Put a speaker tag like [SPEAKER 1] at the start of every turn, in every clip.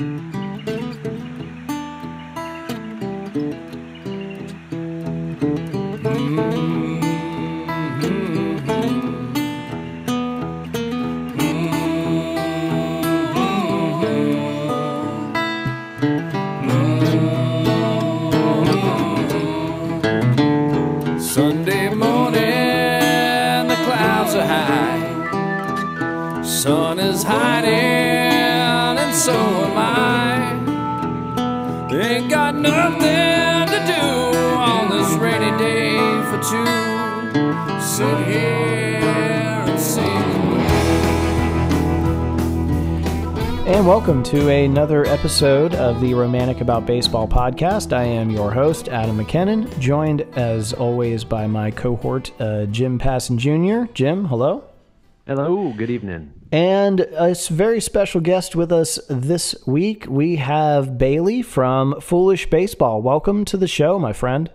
[SPEAKER 1] Sunday
[SPEAKER 2] welcome to another episode of the Romantic About Baseball podcast. I am your host, Adam McKinnon, joined as always by my cohort, uh, Jim Passon Jr. Jim, hello.
[SPEAKER 3] Hello, good evening.
[SPEAKER 2] And a very special guest with us this week. We have Bailey from Foolish Baseball. Welcome to the show, my friend.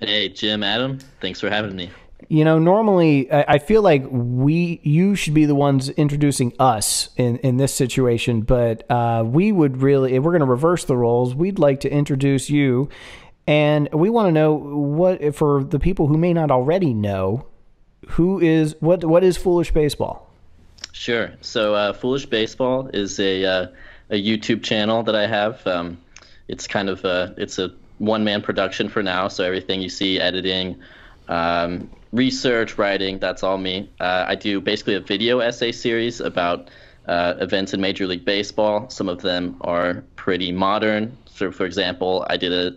[SPEAKER 4] Hey, Jim, Adam, thanks for having me.
[SPEAKER 2] You know, normally I feel like we, you should be the ones introducing us in, in this situation, but uh, we would really, we're going to reverse the roles, we'd like to introduce you. And we want to know what, for the people who may not already know, who is, what, what is Foolish Baseball?
[SPEAKER 4] Sure. So, uh, Foolish Baseball is a uh, a YouTube channel that I have. Um, it's kind of a, it's a one man production for now. So everything you see, editing, um, research, writing, that's all me. Uh, I do basically a video essay series about uh, events in Major League Baseball. Some of them are pretty modern. So, for example, I did a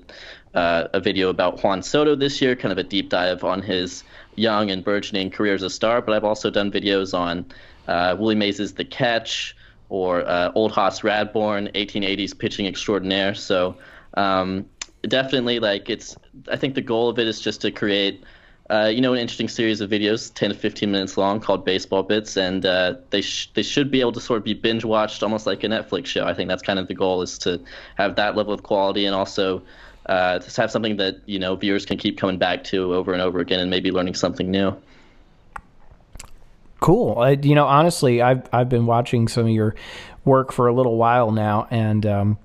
[SPEAKER 4] uh, a video about Juan Soto this year, kind of a deep dive on his young and burgeoning career as a star. But I've also done videos on uh, Willie Mays' The Catch or uh, Old Hoss Radbourn, 1880s pitching extraordinaire. So um, definitely, like it's. I think the goal of it is just to create. Uh, you know, an interesting series of videos, 10 to 15 minutes long, called Baseball Bits, and uh, they sh- they should be able to sort of be binge watched, almost like a Netflix show. I think that's kind of the goal, is to have that level of quality, and also uh, to have something that you know viewers can keep coming back to over and over again, and maybe learning something new.
[SPEAKER 2] Cool. I, you know, honestly, I've I've been watching some of your work for a little while now, and um,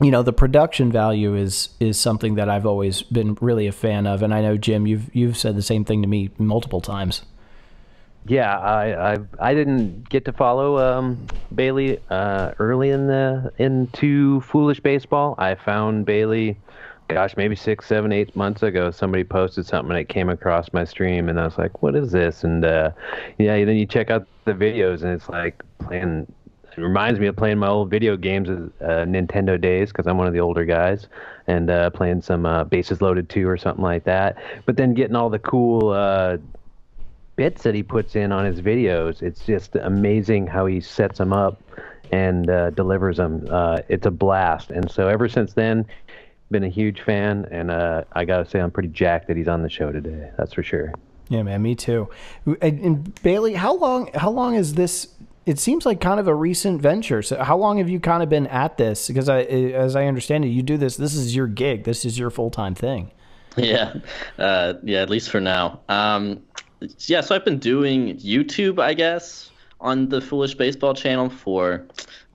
[SPEAKER 2] you know, the production value is is something that I've always been really a fan of, and I know Jim, you've you've said the same thing to me multiple times.
[SPEAKER 3] Yeah, I I, I didn't get to follow um, Bailey uh, early in the into Foolish Baseball. I found Bailey, gosh, maybe six, seven, eight months ago. Somebody posted something and it came across my stream, and I was like, "What is this?" And uh, yeah, then you check out the videos, and it's like playing. It reminds me of playing my old video games uh, Nintendo days because I'm one of the older guys, and uh, playing some uh, Bases Loaded 2 or something like that. But then getting all the cool uh, bits that he puts in on his videos. It's just amazing how he sets them up and uh, delivers them. Uh, it's a blast. And so ever since then, been a huge fan, and I gotta say I'm pretty jacked that he's on the show today. That's for sure.
[SPEAKER 2] Yeah, man, me too. And, and Bailey, how long how long is this? It seems like kind of a recent venture. So, how long have you kind of been at this? Because I, as I understand it, you do this. This is your gig. This is your full time thing.
[SPEAKER 4] Yeah, uh, yeah, at least for now. Um, yeah, so I've been doing YouTube, I guess, on the Foolish Baseball channel for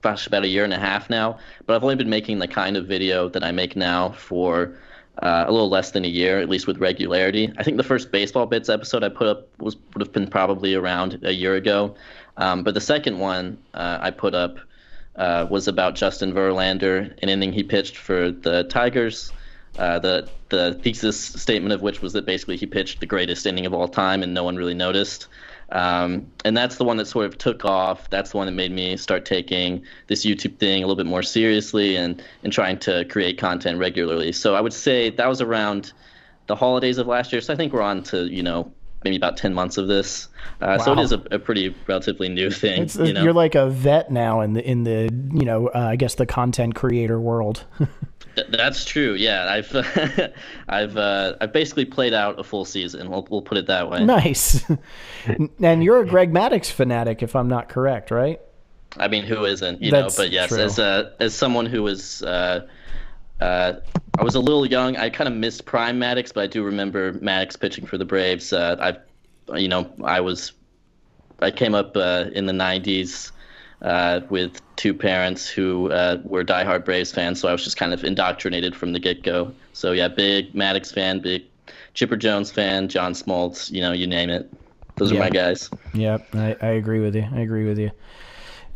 [SPEAKER 4] gosh, about a year and a half now. But I've only been making the kind of video that I make now for uh, a little less than a year, at least with regularity. I think the first Baseball Bits episode I put up was would have been probably around a year ago. Um, but the second one uh, I put up uh, was about Justin Verlander, an inning he pitched for the Tigers. Uh, the the thesis statement of which was that basically he pitched the greatest inning of all time and no one really noticed. Um, and that's the one that sort of took off. That's the one that made me start taking this YouTube thing a little bit more seriously and and trying to create content regularly. So I would say that was around the holidays of last year. So I think we're on to you know maybe about 10 months of this. Uh, So it is a, a pretty relatively new thing.
[SPEAKER 2] It's,
[SPEAKER 4] you know?
[SPEAKER 2] You're like a vet now in the in the you know uh, I guess the content creator world.
[SPEAKER 4] Th- That's true. Yeah, I've I've uh, I've basically played out a full season. We'll we'll put it that way.
[SPEAKER 2] nice. and you're a Greg Maddux fanatic, if I'm not correct, right?
[SPEAKER 4] I mean, who isn't? You
[SPEAKER 2] That's
[SPEAKER 4] know, but yes,
[SPEAKER 2] true.
[SPEAKER 4] as a as someone who was. Uh, I was a little young. I kind of missed prime Maddux, but I do remember Maddux pitching for the Braves. Uh, I, you know, I was, I came up uh, in the '90s uh, with two parents who uh, were diehard Braves fans, so I was just kind of indoctrinated from the get go. So yeah, big Maddux fan, big Chipper Jones fan, John Smoltz, you know, you name it. Those
[SPEAKER 2] Yeah.
[SPEAKER 4] are my guys.
[SPEAKER 2] Yep, I, I agree with you. I agree with you.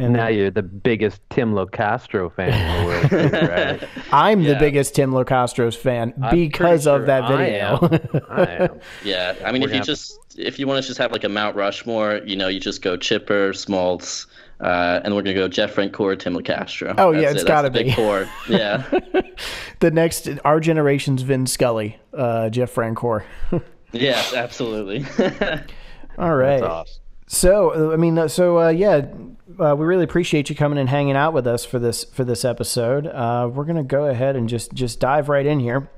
[SPEAKER 2] And
[SPEAKER 3] Now you're the biggest Tim Locastro fan in the world, too, right?
[SPEAKER 2] I'm the biggest Tim Locastros fan
[SPEAKER 3] I'm
[SPEAKER 2] because of
[SPEAKER 3] sure
[SPEAKER 2] that
[SPEAKER 3] I
[SPEAKER 2] video.
[SPEAKER 3] am. I am.
[SPEAKER 4] Yeah, I mean,
[SPEAKER 3] We're
[SPEAKER 4] if you
[SPEAKER 3] gonna-
[SPEAKER 4] just if you want to just have like a Mount Rushmore, you know, you just go Chipper, Smoltz, uh, and we're gonna go Jeff Francoeur, Tim Locastro.
[SPEAKER 2] Oh, yeah, it's
[SPEAKER 4] it. That's
[SPEAKER 2] gotta
[SPEAKER 4] the big
[SPEAKER 2] be.
[SPEAKER 4] Four. Yeah,
[SPEAKER 2] the next, our generation's Vin Scully, uh, Jeff Francoeur.
[SPEAKER 4] yes, absolutely.
[SPEAKER 2] All right.
[SPEAKER 3] That's awesome.
[SPEAKER 2] So, I mean, uh, so uh, yeah, uh, we really appreciate you coming and hanging out with us for this for this episode. Uh, we're gonna go ahead and just just dive right in here.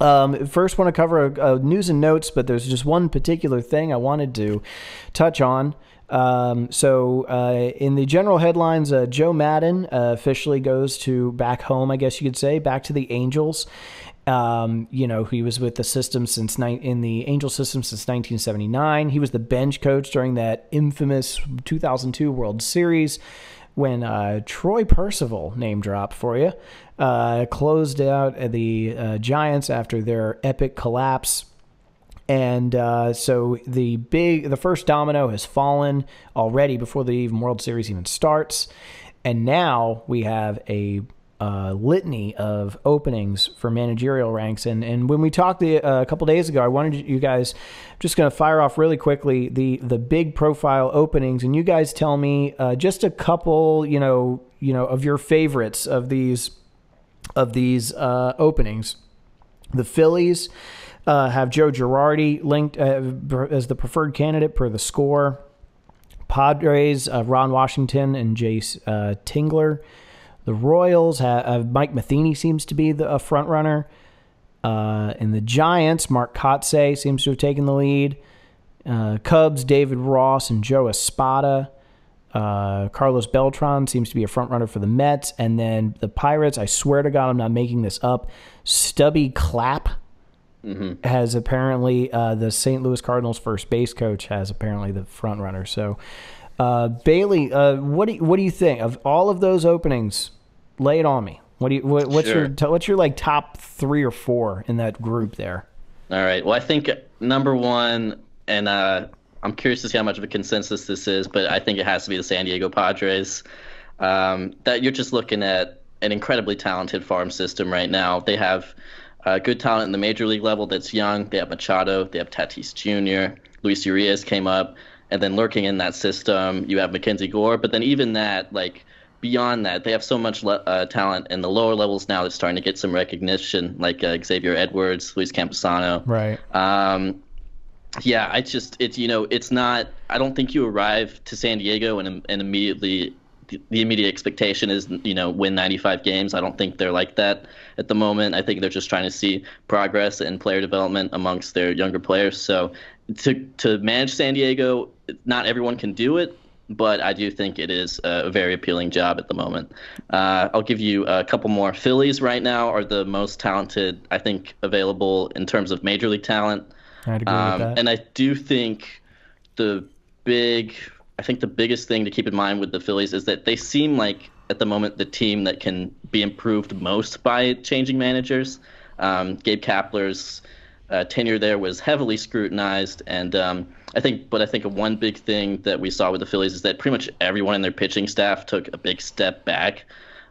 [SPEAKER 2] Um, first, want to cover uh, news and notes, but there's just one particular thing I wanted to touch on. Um, so, uh, in the general headlines, uh, Joe Maddon uh, officially goes to back home, I guess you could say, back to the Angels. Um, you know, he was with the system since ni- in the Angel system since 1979. He was the bench coach during that infamous 2002 World Series when uh, Troy Percival, name drop for you, uh, closed out the uh, Giants after their epic collapse. And uh, so the big, the first domino has fallen already before the even World Series even starts, and now we have a uh, litany of openings for managerial ranks. And and when we talked the, uh, a couple days ago, I wanted you guys just going to fire off really quickly the the big profile openings, and you guys tell me uh, just a couple, you know, you know, of your favorites of these of these uh, openings. The Phillies uh, have Joe Girardi linked uh, as the preferred candidate per the score. Padres, Ron Washington and Jayce Tingler. The Royals have, have Mike Matheny seems to be the a front runner. Uh, and the Giants, Mark Kotsay seems to have taken the lead. Uh, Cubs, David Ross and Joe Espada. Uh, Carlos Beltran seems to be a front runner for the Mets, and then the Pirates. I swear to God, I'm not making this up. Stubby Clapp has apparently uh, the St. Louis Cardinals first base coach has apparently the front runner. So, uh, Bailey, uh, what do you, what do you think of all of those openings? Lay it on me. What do you what, what's your what's your like top three or four in that group there?
[SPEAKER 4] All right. Well, I think number one, and uh, I'm curious to see how much of a consensus this is, but I think it has to be the San Diego Padres. Um, that you're just looking at an incredibly talented farm system right now. They have uh, good talent in the major league level that's young. They have Machado. They have Tatis Jr. Luis Urias came up, and then lurking in that system, you have Mackenzie Gore. But then even that, like beyond that, they have so much le- uh, talent in the lower levels now They're starting to get some recognition, like uh, Xavier Edwards, Luis Campusano.
[SPEAKER 2] Right.
[SPEAKER 4] Um, yeah, I just it's you know it's not. I don't think you arrive to San Diego and and immediately the, the immediate expectation is you know win 95 games. I don't think they're like that at the moment. I think they're just trying to see progress and player development amongst their younger players. So to to manage San Diego, not everyone can do it. But I do think it is a very appealing job at the moment. Uh, I'll give you a couple more. Phillies right now are the most talented, I think, available in terms of major league talent.
[SPEAKER 2] I'd agree
[SPEAKER 4] Um,
[SPEAKER 2] with that.
[SPEAKER 4] and I do think the big, I think the biggest thing to keep in mind with the Phillies is that they seem like at the moment the team that can be improved most by changing managers. Um, Gabe Kapler's uh, tenure there was heavily scrutinized, and um, I think, but I think one big thing that we saw with the Phillies is that pretty much everyone in their pitching staff took a big step back.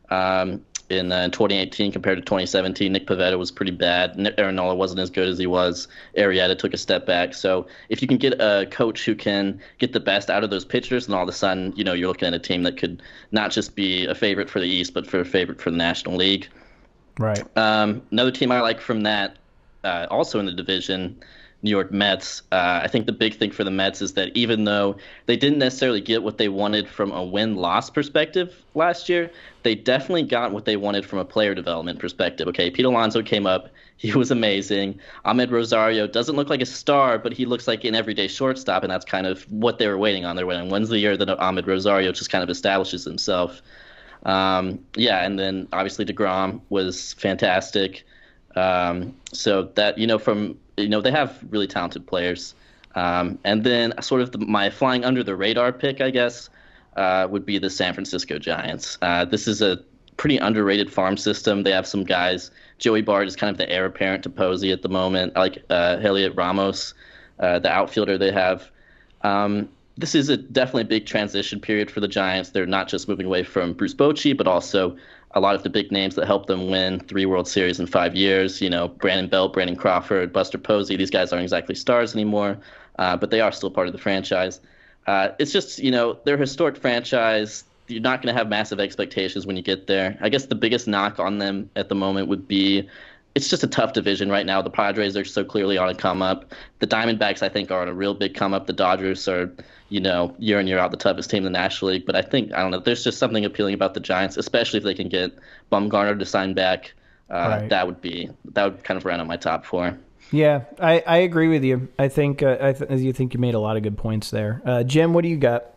[SPEAKER 4] Um, in uh, 2018 compared to 2017. Nick Pivetta was pretty bad. Aaron Nola wasn't as good as he was. Arrieta took a step back. So if you can get a coach who can get the best out of those pitchers, and all of a sudden, you know, you're looking at a team that could not just be a favorite for the East, but for a favorite for the National League.
[SPEAKER 2] right.
[SPEAKER 4] Um, another team I like from that, uh, also in the division, New York Mets. Uh, I think the big thing for the Mets is that even though they didn't necessarily get what they wanted from a win loss perspective last year, they definitely got what they wanted from a player development perspective. Okay, Pete Alonso came up. He was amazing. Amed Rosario doesn't look like a star, but he looks like an everyday shortstop, and that's kind of what they were waiting on. They're waiting. When's the year that Amed Rosario just kind of establishes himself? Um, yeah, and then obviously Degrom was fantastic. Um, so that you know, from you know, they have really talented players. Um, and then sort of the, my flying under the radar pick, I guess. uh, would be the San Francisco Giants. Uh, this is a pretty underrated farm system. They have some guys. Joey Bart is kind of the heir apparent to Posey at the moment. I like uh, Heliot Ramos, uh, the outfielder they have. Um, this is a definitely a big transition period for the Giants. They're not just moving away from Bruce Bochy, but also a lot of the big names that helped them win three World Series in five years. You know, Brandon Belt, Brandon Crawford, Buster Posey. These guys aren't exactly stars anymore, uh, but they are still part of the franchise. Uh, it's just, you know, they're a historic franchise. You're not going to have massive expectations when you get there. I guess the biggest knock on them at the moment would be it's just a tough division right now. The Padres are so clearly on a come up. The Diamondbacks, I think, are on a real big come up. The Dodgers are, you know, year in year out the toughest team in the National League. But I think I don't know. There's just something appealing about the Giants, especially if they can get Bumgarner to sign back. Uh, right. That would be that would kind of round out my top four.
[SPEAKER 2] Yeah, I, I agree with you. I think uh, I th- you think you made a lot of good points there. Uh, Jim, what do you got?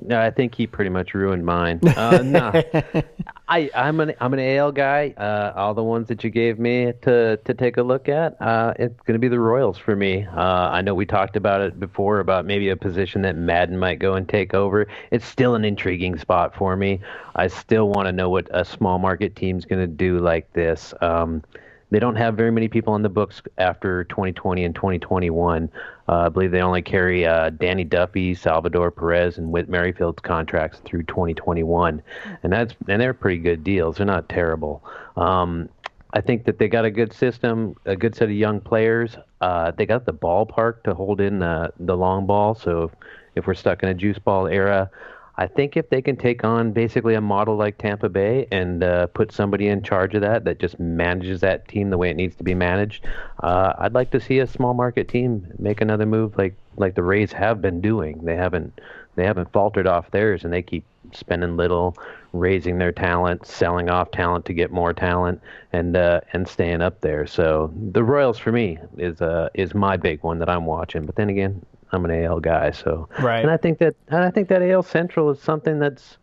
[SPEAKER 3] No, I think he pretty much ruined mine. Uh, no, I, I'm an I'm an AL guy. Uh, all the ones that you gave me to to take a look at, uh, it's going to be the Royals for me. Uh, I know we talked about it before about maybe a position that Maddon might go and take over. It's still an intriguing spot for me. I still want to know what a small market team's going to do like this. Um, they don't have very many people on the books after 2020 and 2021. Uh, I believe they only carry uh, Danny Duffy, Salvador Perez, and Whit Merrifield's contracts through 2021, and that's and they're pretty good deals. They're not terrible. Um, I think that they got a good system, a good set of young players. Uh, they got the ballpark to hold in the the long ball. So if, if we're stuck in a juice ball era, I think if they can take on basically a model like Tampa Bay and uh, put somebody in charge of that that just manages that team the way it needs to be managed, uh, I'd like to see a small market team make another move like like the Rays have been doing. They haven't they haven't faltered off theirs, and they keep spending little, raising their talent, selling off talent to get more talent, and uh, and staying up there. So the Royals for me is uh is my big one that I'm watching. But then again, I'm an AL guy, so
[SPEAKER 2] right.
[SPEAKER 3] And I think that and I think that AL Central is something that's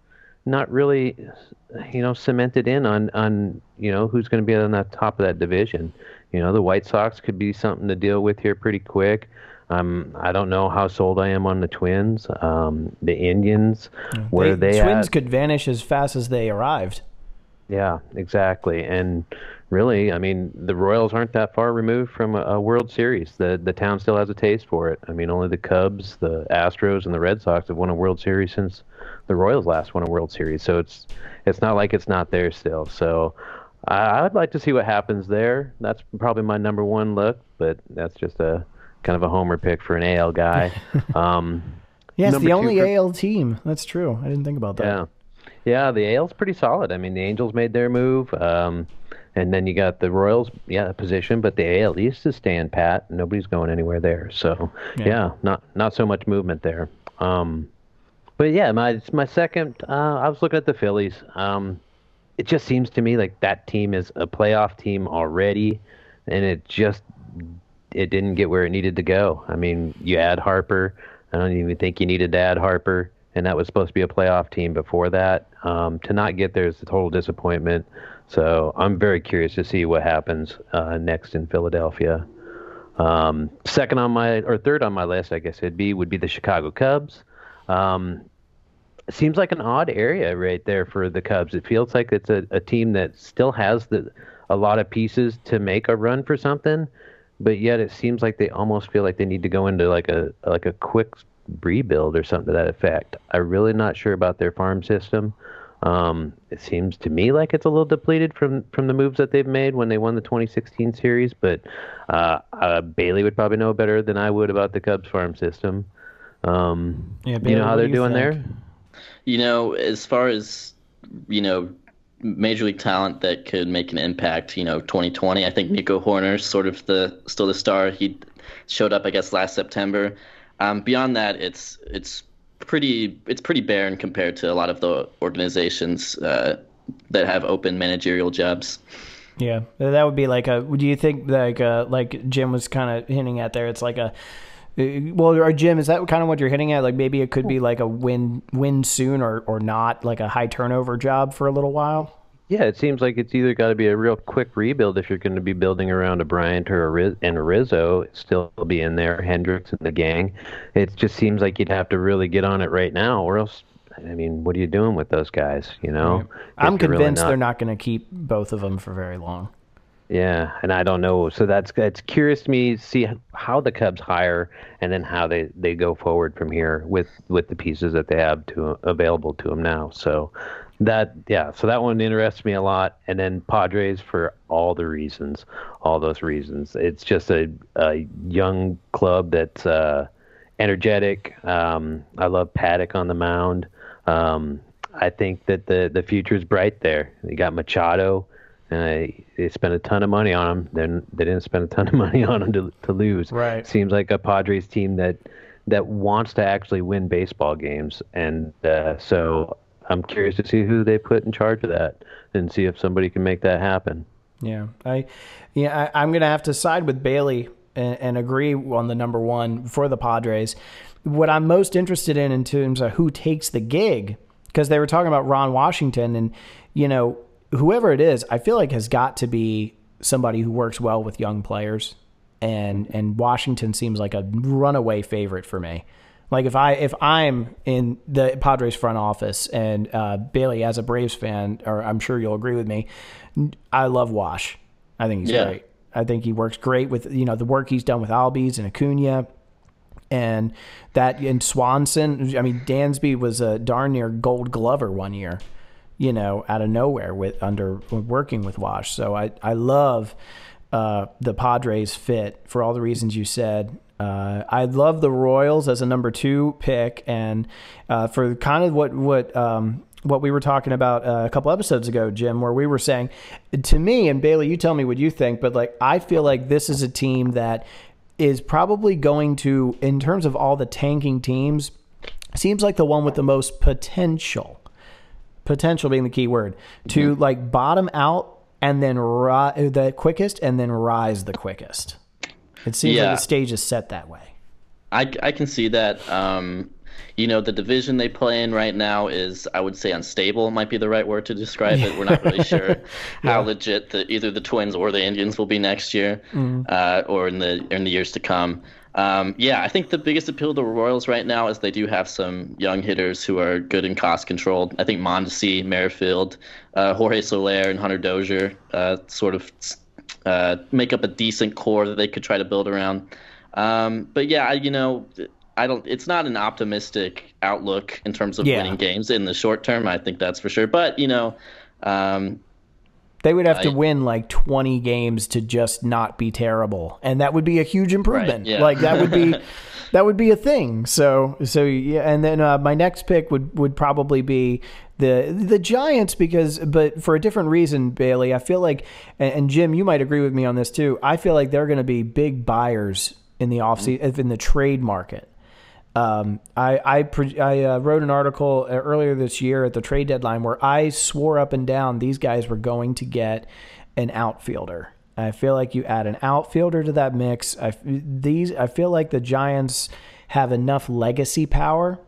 [SPEAKER 3] not really, you know, cemented in on on you know who's going to be on the top of that division. You know, the White Sox could be something to deal with here pretty quick. Um, I don't know how sold I am on the Twins. Um, the Indians, where they,
[SPEAKER 2] they Twins
[SPEAKER 3] at?
[SPEAKER 2] could vanish as fast as they arrived.
[SPEAKER 3] Yeah, exactly. And really, I mean, the Royals aren't that far removed from a, a, World Series. The the town still has a taste for it. I mean, only the Cubs, the Astros, and the Red Sox have won a World Series since the Royals last won a World Series. So it's it's not like it's not there still. So I, I'd like to see what happens there. That's probably my number one look, but that's just a kind of a homer pick for an AL guy. Um,
[SPEAKER 2] yeah, it's the only for, AL team. That's true. I didn't think about that.
[SPEAKER 3] Yeah. Yeah, the AL's pretty solid. I mean, the Angels made their move. Um, and then you got the Royals, yeah, position, but the AL East is staying pat. Nobody's going anywhere there. So yeah, yeah not not so much movement there. Um, but yeah, my it's my second. Uh, I was looking at the Phillies. Um, it just seems to me like that team is a playoff team already, and it just it didn't get where it needed to go. I mean, you add Harper. I don't even think you needed to add Harper, and that was supposed to be a playoff team before that. Um, to not get there is a total disappointment. So I'm very curious to see what happens uh, next in Philadelphia. Um, second on my or third on my list, I guess it'd be would be the Chicago Cubs. Um, seems like an odd area right there for the Cubs. It feels like it's a, a team that still has the a lot of pieces to make a run for something, but yet it seems like they almost feel like they need to go into like a like a quick rebuild or something to that effect. I'm really not sure about their farm system. Um, it seems to me like it's a little depleted from from the moves that they've made when they won the 2016 series. But uh, uh, Bailey would probably know better than I would about the Cubs farm system. Um, yeah, Bailey, you know how they're doing think? there.
[SPEAKER 4] You know, as far as you know, major league talent that could make an impact. You know, 2020. I think Nico Hoerner's sort of the still the star. He showed up, I guess, last September. Um, beyond that, it's it's pretty it's pretty barren compared to a lot of the organizations uh, that have open managerial jobs.
[SPEAKER 2] Yeah, that would be like a. Do you think like uh, like Jim was kind of hinting at there? It's like a. Uh, well, or Jim, is that kind of what you're hitting at? Like maybe it could be like a win win soon or or not, like a high turnover job for a little while.
[SPEAKER 3] Yeah, it seems like it's either got to be a real quick rebuild if you're going to be building around a Bryant or a Riz- and a Rizzo still be in there, Hendricks and the gang. It just seems like you'd have to really get on it right now, or else I mean, what are you doing with those guys? You know.
[SPEAKER 2] I'm
[SPEAKER 3] you're really
[SPEAKER 2] convinced
[SPEAKER 3] not-
[SPEAKER 2] they're not going to keep both of them for very long.
[SPEAKER 3] Yeah, and I don't know. So that's it's curious to me to see how the Cubs hire and then how they, they go forward from here with with the pieces that they have to available to them now. So that yeah, so that one interests me a lot. And then Padres for all the reasons, all those reasons. It's just a, a young club that's uh, energetic. Um, I love Paddock on the mound. Um, I think that the the future is bright there. You got Machado. Uh, they spent a ton of money on him. Then they didn't spend a ton of money on him to to lose.
[SPEAKER 2] Right.
[SPEAKER 3] Seems like a Padres team that that wants to actually win baseball games, and uh, so I'm curious to see who they put in charge of that and see if somebody can make that happen.
[SPEAKER 2] Yeah, I, yeah, I, I'm going to have to side with Bailey and, and agree on the number one for the Padres. What I'm most interested in in terms of who takes the gig, because they were talking about Ron Washington, and you know, whoever it is, I feel like has got to be somebody who works well with young players, and and Washington seems like a runaway favorite for me. Like if I if I'm in the Padres front office and uh, Bailey as a Braves fan, or I'm sure you'll agree with me, I love Wash. I think he's
[SPEAKER 4] Yeah.
[SPEAKER 2] great. I think he works great with you know the work he's done with Albies and Acuna, and that and Swanson. I mean Dansby was a darn near Gold Glover one year, you know, out of nowhere with under working with Wash. So I I love uh, the Padres fit for all the reasons you said. Uh, I love the Royals as a number two pick, and uh, for kind of what what um, what we were talking about uh, a couple episodes ago, Jim, where we were saying, to me and Bailey, you tell me what you think, but like I feel like this is a team that is probably going to, in terms of all the tanking teams, seems like the one with the most potential potential being the key word to like bottom out and then ri- the quickest and then rise the quickest. It seems
[SPEAKER 4] Yeah.
[SPEAKER 2] like the stage is set that way.
[SPEAKER 4] I, I can see that. Um, you know, the division they play in right now is, I would say, unstable. Might be the right word to describe it. We're not really sure how legit the, either the Twins or the Indians will be next year, uh, or in the in the years to come. Um, yeah, I think the biggest appeal to the Royals right now is they do have some young hitters who are good and cost controlled. I think Mondesi, Merrifield, uh, Jorge Soler, and Hunter Dozier uh, sort of uh, make up a decent core that they could try to build around. Um, but yeah, I, you know, I don't. It's not an optimistic outlook in terms of
[SPEAKER 2] Yeah.
[SPEAKER 4] winning games in the short term. I think that's for sure. But you know, um,
[SPEAKER 2] They would have to win like 20 games to just not be terrible, and that would be a huge improvement.
[SPEAKER 4] yeah.
[SPEAKER 2] Like that would be that would be a thing. So so yeah, and then uh, my next pick would would probably be the the Giants because but for a different reason, Bailey. I feel like and, and Jim, you might agree with me on this too. I feel like they're going to be big buyers in the offseason in the trade market. Um, I I, I uh, wrote an article uh, earlier this year at the trade deadline where I swore up and down these guys were going to get an outfielder. I feel like you add an outfielder to that mix. I these I feel like the Giants have enough legacy power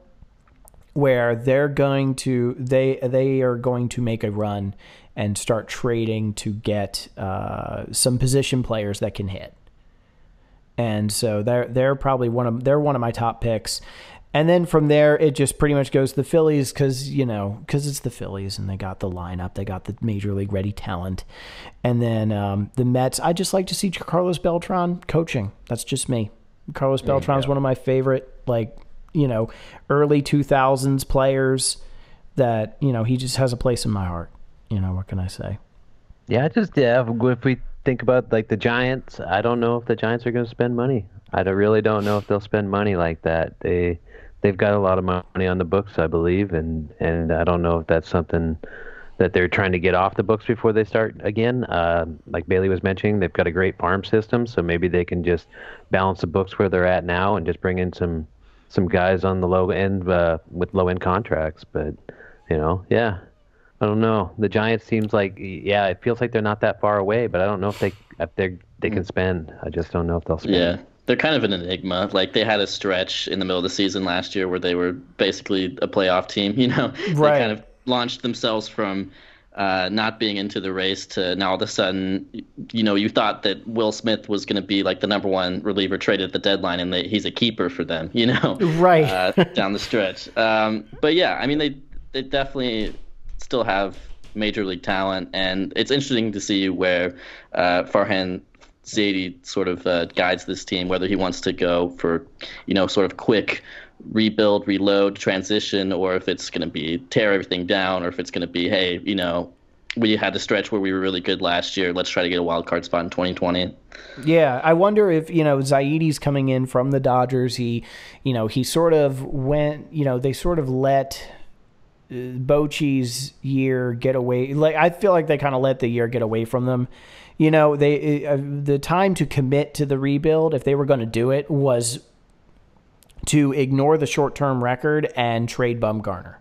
[SPEAKER 2] where they're going to they they are going to make a run and start trading to get uh, some position players that can hit and so they're they're probably one of they're one of my top picks. And then from there, it just pretty much goes to the Phillies because you know because it's the Phillies and they got the lineup, they got the major league ready talent, and then um, the Mets. I just like to see Carlos Beltran coaching. That's just me. Carlos Beltran is one of my favorite like you know early two thousands players that you know he just has a place in my heart. You know what can I say?
[SPEAKER 3] Yeah, just yeah. If we think about like the Giants, I don't know if the Giants are going to spend money. I don't, really don't know if they'll spend money like that. They they've got a lot of money on the books, I believe, and and I don't know if that's something that they're trying to get off the books before they start again. Uh, like Bailey was mentioning, they've got a great farm system, so maybe they can just balance the books where they're at now and just bring in some some guys on the low end uh, with low end contracts. But you know, yeah, I don't know. The Giants seems like yeah, it feels like they're not that far away, but I don't know if they if they they can spend. I just don't know if they'll spend.
[SPEAKER 4] yeah, they're kind of an enigma. Like they had a stretch in the middle of the season last year where they were basically a playoff team. You know,
[SPEAKER 2] Right.
[SPEAKER 4] they kind of launched themselves from uh, not being into the race to now all of a sudden, you know, you thought that Will Smith was going to be like the number one reliever traded at the deadline, and they, he's a keeper for them, you know,
[SPEAKER 2] Right.
[SPEAKER 4] uh, down the stretch. Um, but yeah, I mean, they they definitely still have major league talent, and it's interesting to see where uh, Farhan Zaidi sort of uh, guides this team, whether he wants to go for, you know, sort of quick rebuild, reload, transition, or if it's going to be tear everything down, or if it's going to be, hey, you know, we had a stretch where we were really good last year. Let's try to get a wild card spot in 2020.
[SPEAKER 2] Yeah, I wonder if you know Zaidi's coming in from the Dodgers. He, you know, he sort of went. You know, they sort of let uh, Bochy's year get away. Like I feel like they kind of let the year get away from them. You know, they uh, the time to commit to the rebuild, if they were going to do it, was to ignore the short term record and trade Bumgarner.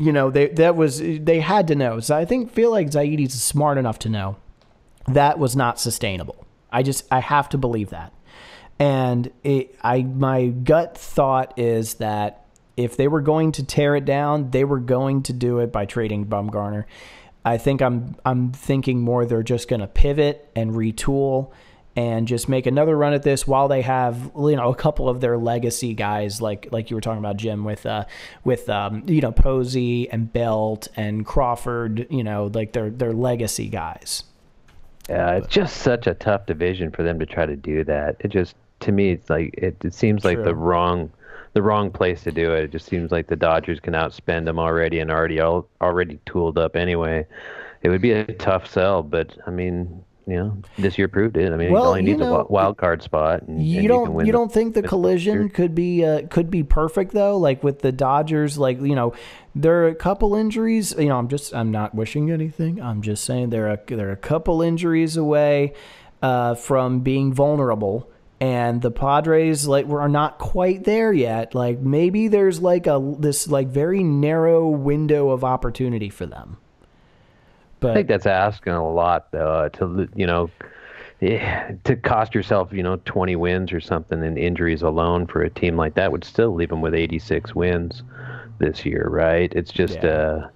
[SPEAKER 2] You know, they that was they had to know. So I think feel like Zaidi's smart enough to know that was not sustainable. I just I have to believe that. And it, I my gut thought is that if they were going to tear it down, they were going to do it by trading Bumgarner. I think I'm I'm thinking more they're just going to pivot and retool and just make another run at this while they have you know a couple of their legacy guys like like you were talking about Jim with uh with um you know Posey and Belt and Crawford, you know, like their their legacy guys.
[SPEAKER 3] Yeah, it's just such a tough division for them to try to do that. It just, to me, it's like it, it seems like the wrong, the wrong place to do it. It just seems like the Dodgers can outspend them already and already all, already tooled up anyway. It would be a tough sell, but I mean, you know, this year proved it. I mean,
[SPEAKER 2] Well,
[SPEAKER 3] all
[SPEAKER 2] you
[SPEAKER 3] needs a
[SPEAKER 2] know,
[SPEAKER 3] wi- wild card spot. And, and
[SPEAKER 2] You
[SPEAKER 3] can
[SPEAKER 2] don't
[SPEAKER 3] win
[SPEAKER 2] you don't think the collision
[SPEAKER 3] year.
[SPEAKER 2] could be uh, could be perfect though? Like with the Dodgers, like you know, there are a couple injuries. You know, I'm just I'm not wishing anything. I'm just saying there are there are a couple injuries away uh, from being vulnerable. And the Padres like were not quite there yet. Like maybe there's like a this like very narrow window of opportunity for them. But
[SPEAKER 3] I think that's asking a lot, uh, to you know, eh, to cost yourself, you know, 20 wins or something, and injuries alone for a team like that would still leave them with 86 wins this year, right? It's just,
[SPEAKER 2] Yeah.
[SPEAKER 3] uh,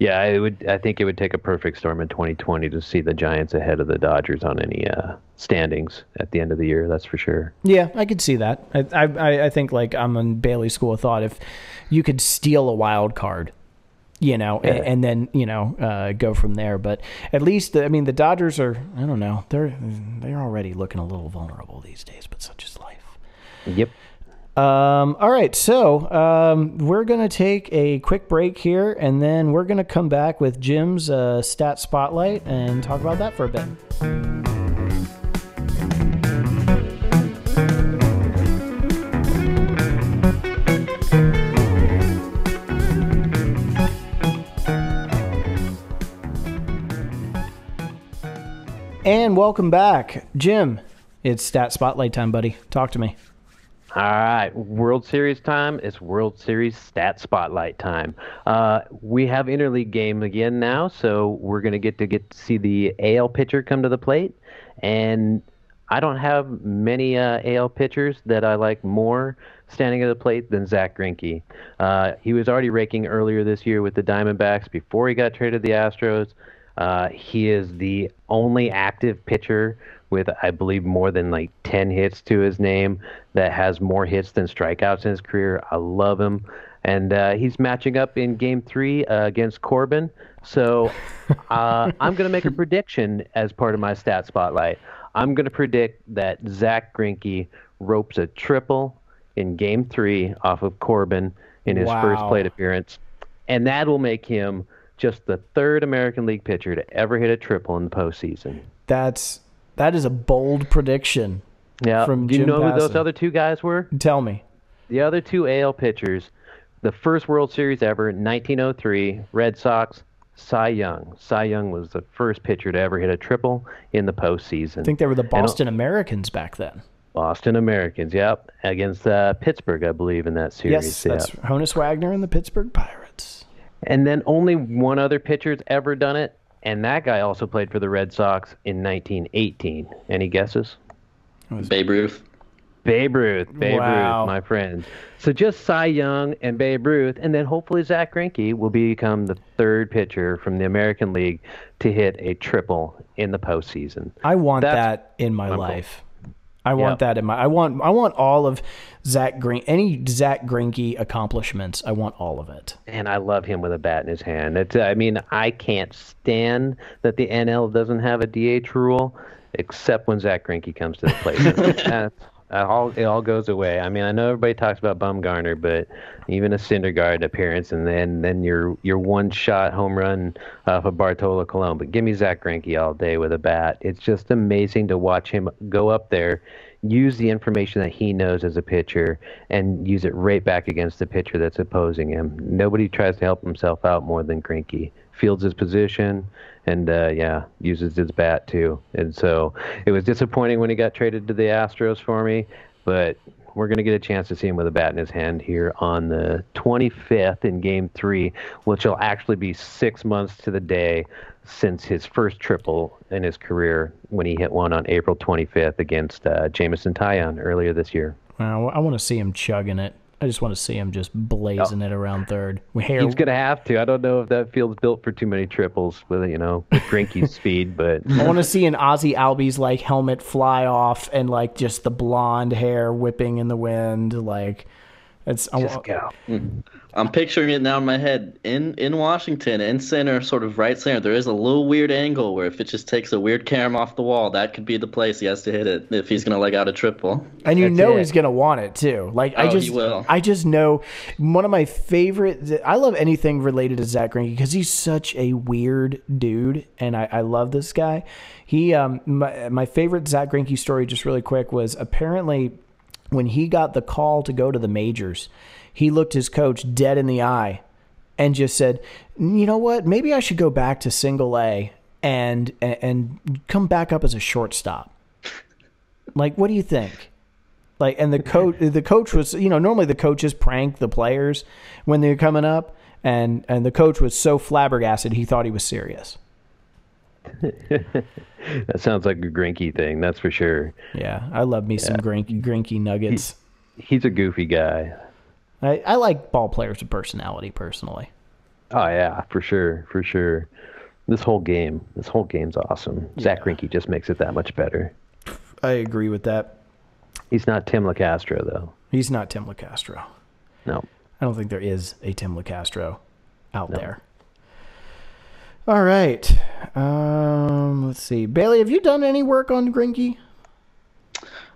[SPEAKER 3] yeah, it would. I think it would take a perfect storm in 2020 to see the Giants ahead of the Dodgers on any uh, standings at the end of the year. That's for sure.
[SPEAKER 2] Yeah, I could see that. I, I, I think like I'm in Bailey's school of thought. If you could steal a wild card, you know,
[SPEAKER 3] Yeah.
[SPEAKER 2] and, then you know uh, go from there. But at least I mean the Dodgers are. I don't know. They're they're already looking a little vulnerable these days. But such is life.
[SPEAKER 3] Yep.
[SPEAKER 2] Um, all right, so um, we're going to take a quick break here, and then we're going to come back with Jim's uh, stat spotlight and talk about that for a bit. And welcome back, Jim. It's stat spotlight time, buddy. Talk to me.
[SPEAKER 3] All right, World Series time. It's World Series stat spotlight time. Uh, we have interleague game again now, so we're gonna get to get to see the AL pitcher come to the plate, and I don't have many uh, AL pitchers that I like more standing at the plate than Zach Greinke. Uh, he was already raking earlier this year with the Diamondbacks before he got traded to the Astros. Uh, he is the only active pitcher with, I believe, more than like 10 hits to his name that has more hits than strikeouts in his career. I love him. And uh, he's matching up in game three uh, against Corbin. So uh, I'm going to make a prediction as part of my stat spotlight. I'm going to predict that Zach Greinke ropes a triple in game three off of Corbin in his first plate appearance. And that will make him just the third American League pitcher to ever hit a triple in the postseason.
[SPEAKER 2] That's that is a bold prediction.
[SPEAKER 3] Yeah.
[SPEAKER 2] From
[SPEAKER 3] Do you
[SPEAKER 2] Jim
[SPEAKER 3] know who those other two guys were?
[SPEAKER 2] Tell me.
[SPEAKER 3] The other two AL pitchers, the first World Series ever, 1903, Red Sox, Cy Young. Cy Young was the first pitcher to ever hit a triple in the postseason.
[SPEAKER 2] I think they were the
[SPEAKER 3] And,
[SPEAKER 2] Boston Americans back then.
[SPEAKER 3] Boston Americans, yep, against uh, Pittsburgh, I believe, in that series.
[SPEAKER 2] Yes,
[SPEAKER 3] yeah.
[SPEAKER 2] that's Honus Wagner and the Pittsburgh Pirates.
[SPEAKER 3] And then only one other pitcher's ever done it, and that guy also played for the Red Sox in 1918. Any guesses?
[SPEAKER 4] Babe Ruth.
[SPEAKER 3] Babe Ruth, Babe
[SPEAKER 2] Wow.
[SPEAKER 3] Ruth, my friend. So just Cy Young and Babe Ruth, and then hopefully Zach Greinke will become the third pitcher from the American League to hit a triple in the postseason.
[SPEAKER 2] I want
[SPEAKER 3] That's
[SPEAKER 2] that in my
[SPEAKER 3] my goal.
[SPEAKER 2] I want
[SPEAKER 3] Yep.
[SPEAKER 2] that in my. I want. I want all of Zach Green. Any Zach Greinke accomplishments. I want all of it.
[SPEAKER 3] And I love him with a bat in his hand. It's, I mean, I can't stand that the NL doesn't have a DH rule, except when Zach Greinke comes to the plate. That's- that all it all goes away. I mean, I know everybody talks about Bumgarner, but even a Syndergaard appearance, and then then your your one shot home run off of Bartolo Colon. But give me Zach Greinke all day with a bat. It's just amazing to watch him go up there, use the information that he knows as a pitcher, and use it right back against the pitcher that's opposing him. Nobody tries to help himself out more than Greinke. Fields his position, and uh, yeah, uses his bat too. And so it was disappointing when he got traded to the Astros for me, but we're going to get a chance to see him with a bat in his hand here on the 25th in Game Three, which will actually be six months to the day since his first triple in his career when he hit one on April 25th against uh, Jameson Taillon earlier this year.
[SPEAKER 2] Well, I want to see him chugging it. I just want to see him just blazing it around third. Hair.
[SPEAKER 3] He's gonna have to. I don't know if that field's built for too many triples with you know Greinke's speed, but
[SPEAKER 2] I want to see an Ozzy Albies like helmet fly off and like just the blonde hair whipping in the wind. Like it's. I,
[SPEAKER 3] just
[SPEAKER 2] wa-
[SPEAKER 3] go.
[SPEAKER 4] I'm picturing it now in my head. In in Washington, in center, sort of right center, there is a little weird angle where if it just takes a weird cam off the wall, that could be the place he has to hit it if he's gonna leg out a triple.
[SPEAKER 2] and you
[SPEAKER 3] That's
[SPEAKER 2] know
[SPEAKER 3] it.
[SPEAKER 2] he's gonna want it too. Like I
[SPEAKER 4] Oh, he
[SPEAKER 2] just,
[SPEAKER 4] will.
[SPEAKER 2] I just know one of my favorite. I love anything related to Zach Greinke because he's such a weird dude, and I, I love this guy. He, um, my my favorite Zach Greinke story, just really quick, was apparently when he got the call to go to the majors, he looked his coach dead in the eye and just said, "You know what? Maybe I should go back to single A and and, come back up as a shortstop." Like, what do you think? Like, and the coach, the coach was, you know, normally the coaches prank the players when they're coming up, and and the coach was so flabbergasted he thought he was serious.
[SPEAKER 3] That sounds like a Greinke thing, that's for sure.
[SPEAKER 2] Yeah, I love me some Greinke Greinke nuggets.
[SPEAKER 3] He's a goofy guy.
[SPEAKER 2] I, I like ball players with personality personally.
[SPEAKER 3] Oh yeah, for sure, for sure. This whole game, this whole game's awesome. Zach Greinke just makes it that much better.
[SPEAKER 2] I agree with that.
[SPEAKER 3] He's not Tim Locastro though.
[SPEAKER 2] He's not Tim Locastro.
[SPEAKER 3] No.
[SPEAKER 2] I don't think there is a Tim Locastro out there. All right. Um, let's see. Bailey, have you done any work on Greinke?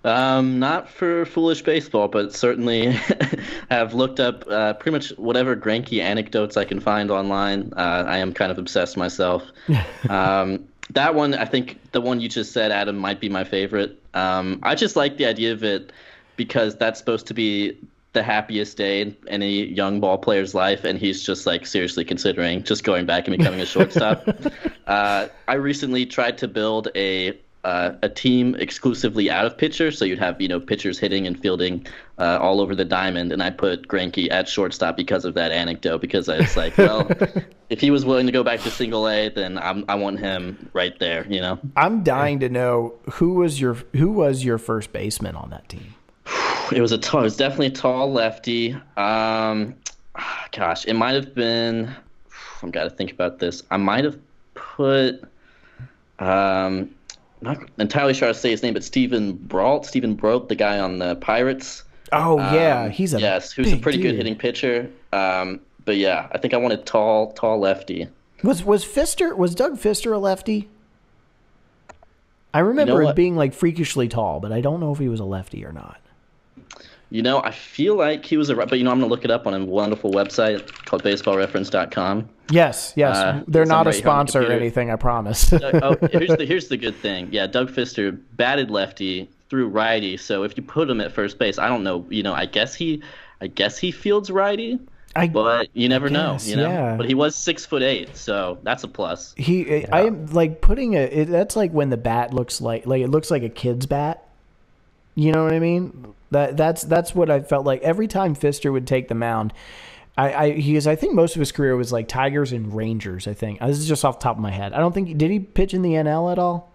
[SPEAKER 4] Um, not for foolish baseball, but certainly have looked up uh, pretty much whatever Greinke anecdotes I can find online. Uh, I am kind of obsessed myself. um, that one, I think the one you just said, Adam, might be my favorite. Um, I just like the idea of it because that's supposed to be the happiest day in any young ball player's life, and he's just like seriously considering just going back and becoming a shortstop. uh, I recently tried to build a uh, a team exclusively out of pitchers, so you'd have you know pitchers hitting and fielding uh, all over the diamond, and I put Greinke at shortstop because of that anecdote. Because I was like, well, if he was willing to go back to single A, then I'm, I want him right there. You know,
[SPEAKER 2] I'm dying to know who was your who was your first baseman on that team.
[SPEAKER 4] It was a tall, it was definitely a tall lefty. Um, gosh, it might have been. I've got to think about this. I might have put. Um, not entirely sure how to say his name, but Steven Brault, Stephen Brolt, the guy on the Pirates.
[SPEAKER 2] Oh yeah,
[SPEAKER 4] Um,
[SPEAKER 2] he's a
[SPEAKER 4] yes, who's a pretty good hitting pitcher. Um, but yeah, I think I wanted tall, tall lefty.
[SPEAKER 2] Was was Fister was Doug Fister a lefty? I remember him
[SPEAKER 4] what?
[SPEAKER 2] being like freakishly tall, but I don't know if he was a lefty or not.
[SPEAKER 4] You know, I feel like he was a, but you know, I'm gonna look it up on a wonderful website called BaseballReference.com.
[SPEAKER 2] Yes, yes.
[SPEAKER 4] Uh,
[SPEAKER 2] They're not a
[SPEAKER 4] right here on the
[SPEAKER 2] sponsor or anything, I promise.
[SPEAKER 4] Oh, here's the here's the good thing. Yeah, Doug Fister batted lefty, threw righty. So if you put him at first base, I don't know. You know, I guess he, I guess he fields righty,
[SPEAKER 2] I
[SPEAKER 4] but you never know. You know,
[SPEAKER 2] yeah.
[SPEAKER 4] but he was six foot eight, so that's a plus.
[SPEAKER 2] he I am like putting a it, that's like when the bat looks like like it looks like a kid's bat. You know what I mean? That that's that's what I felt like every time Fister would take the mound. I, I he is I think most of his career was like Tigers and Rangers. I think this is just off the top of my head. I don't think did he pitch in the NL at all.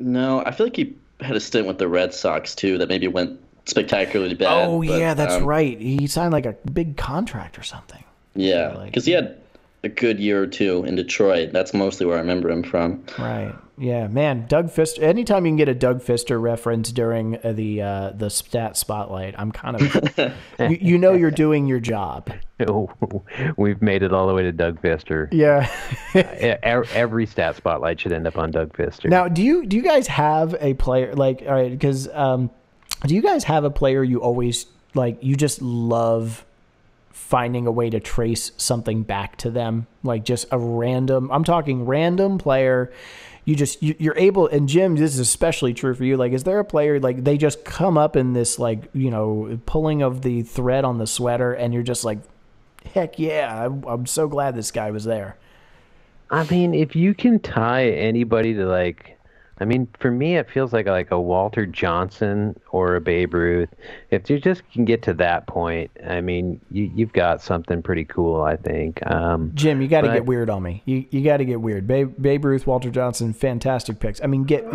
[SPEAKER 4] No, I feel like he had a stint with the Red Sox too that maybe went spectacularly bad.
[SPEAKER 2] Oh
[SPEAKER 4] but,
[SPEAKER 2] yeah, that's
[SPEAKER 4] um,
[SPEAKER 2] right. He signed like a big contract or something.
[SPEAKER 4] Yeah,
[SPEAKER 2] like-
[SPEAKER 4] because he had a good year or two in Detroit. That's mostly where I remember him from.
[SPEAKER 2] Right. Yeah, man. Doug Fister. Anytime you can get a Doug Fister reference during uh, the uh, the stat spotlight, I'm kind of you, you know you're doing your job.
[SPEAKER 3] We've made it all the way to Doug Fister.
[SPEAKER 2] Yeah.
[SPEAKER 3] E- Every stat spotlight should end up on Doug Fister.
[SPEAKER 2] now, do you do you guys have a player like all right? Because um, do you guys have a player you always like? You just love finding a way to trace something back to them, like just a random. I'm talking random player. You just you, you're able, and Jim, this is especially true for you. Like, is there a player like they just come up in this like you know pulling of the thread on the sweater, and you're just like, heck yeah, I'm, I'm so glad this guy was there.
[SPEAKER 3] I mean, if you can tie anybody to like, I mean, for me, it feels like like a Walter Johnson or a Babe Ruth. If you just can get to that point, I mean, you you've got something pretty cool. I think. Um,
[SPEAKER 2] Jim, you got to get weird on me. You you got to get weird. Babe, Babe Ruth, Walter Johnson, fantastic picks. I mean, get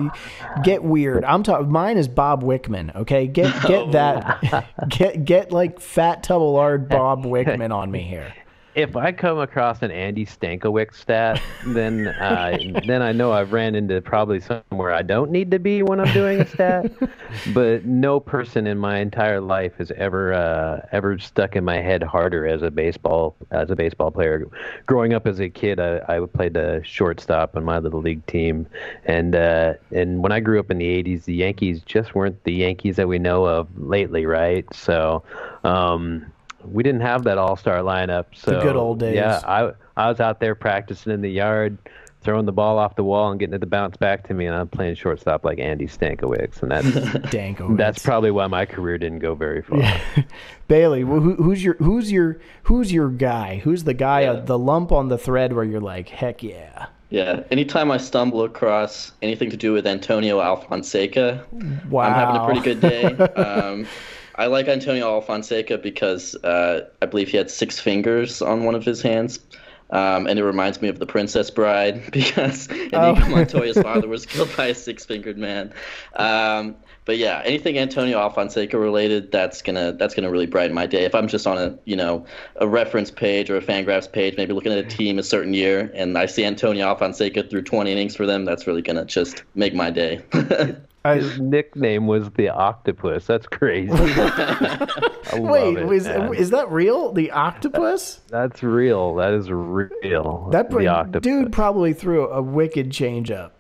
[SPEAKER 2] get weird. I'm talking. Mine is Bob Wickman. Okay, get get that. get get like fat Tubbleard Bob Wickman on me here.
[SPEAKER 3] If I come across an Andy Stankiewicz stat, then uh, then I know I've ran into probably somewhere I don't need to be when I'm doing a stat. but no person in my entire life has ever uh, ever stuck in my head harder as a baseball as a baseball player. Growing up as a kid, I, I played the shortstop on my little league team, and uh, and when I grew up in the '80s, the Yankees just weren't the Yankees that we know of lately, right? So. Um, we didn't have that all-star lineup. So
[SPEAKER 2] good old days.
[SPEAKER 3] Yeah, I I was out there practicing in the yard, throwing the ball off the wall and getting it to bounce back to me, and I'm playing shortstop like Andy Stankiewicz, and that's
[SPEAKER 2] Danko.
[SPEAKER 3] that's probably why my career didn't go very far.
[SPEAKER 2] Bailey. Who, who's your who's your who's your guy? Who's the guy?
[SPEAKER 4] Yeah.
[SPEAKER 2] Uh, the lump on the thread where you're like, heck yeah.
[SPEAKER 4] Yeah, anytime I stumble across anything to do with Antonio Alfonseca,
[SPEAKER 2] Wow.
[SPEAKER 4] I'm having a pretty good day. um, I like Antonio Alfonseca because uh, I believe he had six fingers on one of his hands. Um, and it reminds me of the Princess Bride because Inigo Montoya's father was killed by a six-fingered man. Um, but yeah, anything Antonio Alfonseca related, that's gonna that's gonna really brighten my day. If I'm just on a you know a reference page or a Fangraphs page, maybe looking at a team a certain year, and I see Antonio Alfonseca through 20 innings for them, that's really gonna just make my day.
[SPEAKER 3] His nickname was the Octopus. That's crazy.
[SPEAKER 2] Wait,
[SPEAKER 3] it,
[SPEAKER 2] was, is that real? The octopus?
[SPEAKER 3] That's real. That is real.
[SPEAKER 2] That
[SPEAKER 3] the octopus.
[SPEAKER 2] dude probably threw a wicked changeup.